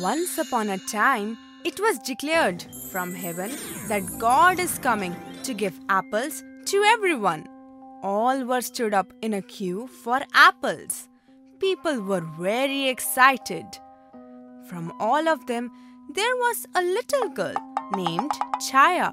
Once upon a time, it was declared from heaven that God is coming to give apples to everyone. All were stood up in a queue for apples. People were very excited. From all of them, there was a little girl named Chaya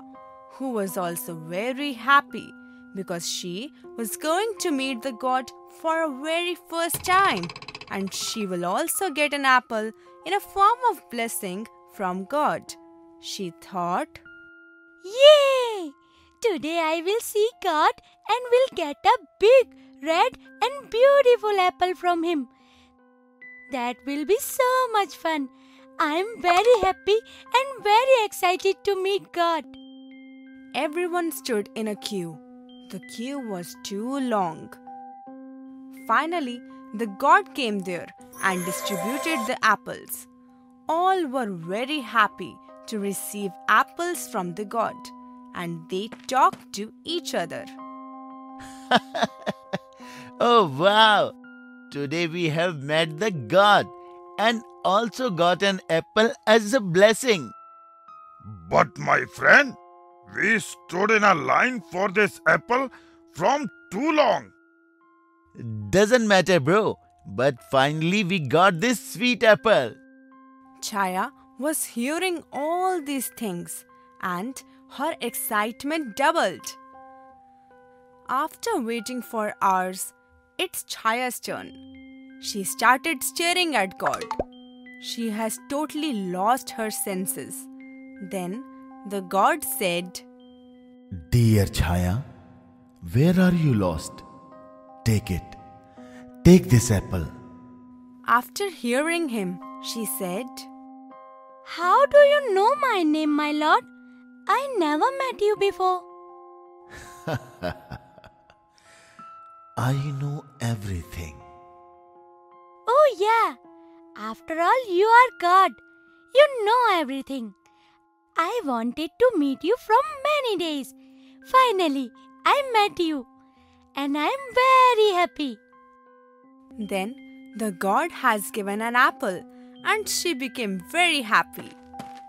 who was also very happy because she was going to meet the God for a very first time and she will also get an apple in a form of blessing from God. She thought, Yay! Today I will see God and will get a big, red, and beautiful apple from Him. That will be so much fun. I am very happy and very excited to meet God. Everyone stood in a queue. The queue was too long. Finally, the god came there and distributed the apples. All were very happy to receive apples from the god, and they talked to each other. oh wow! Today we have met the God and also got an apple as a blessing. But my friend, we stood in a line for this apple from too long. Doesn't matter, bro. But finally we got this sweet apple. Chaya was hearing all these things and her excitement doubled. After waiting for hours, it's Chaya's turn. She started staring at God. She has totally lost her senses. Then the God said, Dear Chaya, where are you lost? Take it. Take this apple. After hearing him, she said, How do you know my name, my lord? I never met you before. I know everything. Oh, yeah. After all, you are God. You know everything. I wanted to meet you from many days. Finally, I met you. And I am very happy. Then the god has given an apple, and she became very happy.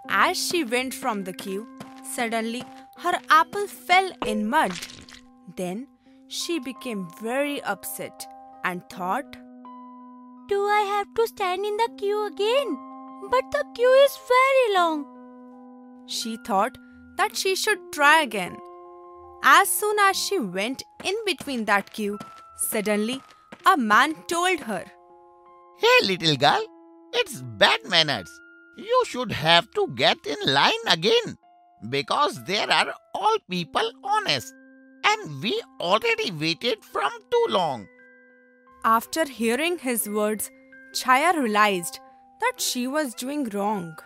As she went from the queue, suddenly her apple fell in mud. Then she became very upset and thought, Do I have to stand in the queue again? But the queue is very long. She thought that she should try again. As soon as she went in between that queue, suddenly a man told her, Hey, little girl, it's bad manners. You should have to get in line again because there are all people honest and we already waited from too long. After hearing his words, Chaya realized that she was doing wrong.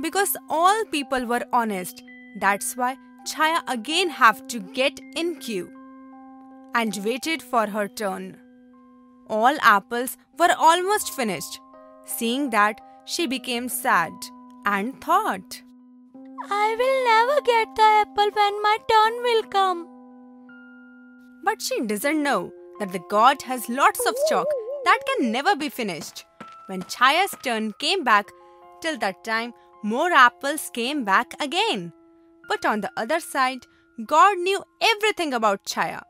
Because all people were honest, that's why Chaya again have to get in queue and waited for her turn. All apples were almost finished. Seeing that, she became sad and thought, I will never get the apple when my turn will come. But she doesn't know that the god has lots of stock that can never be finished. When Chaya's turn came back, till that time, more apples came back again. But on the other side, God knew everything about Chaya.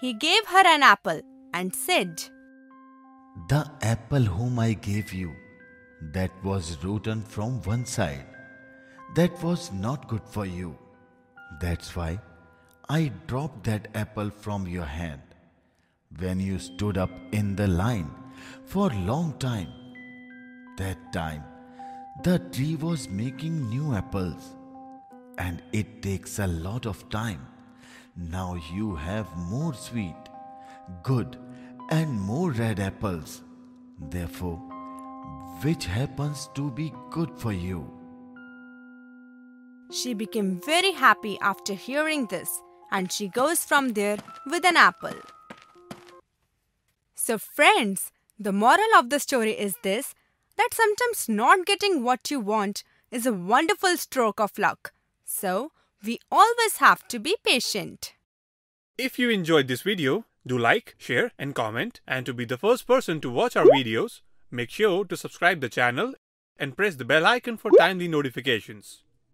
He gave her an apple and said, The apple whom I gave you, that was rotten from one side, that was not good for you. That's why I dropped that apple from your hand when you stood up in the line for a long time. That time, the tree was making new apples, and it takes a lot of time. Now you have more sweet, good, and more red apples. Therefore, which happens to be good for you? She became very happy after hearing this and she goes from there with an apple. So, friends, the moral of the story is this that sometimes not getting what you want is a wonderful stroke of luck. So, we always have to be patient. If you enjoyed this video, do like, share and comment and to be the first person to watch our videos, make sure to subscribe the channel and press the bell icon for timely notifications.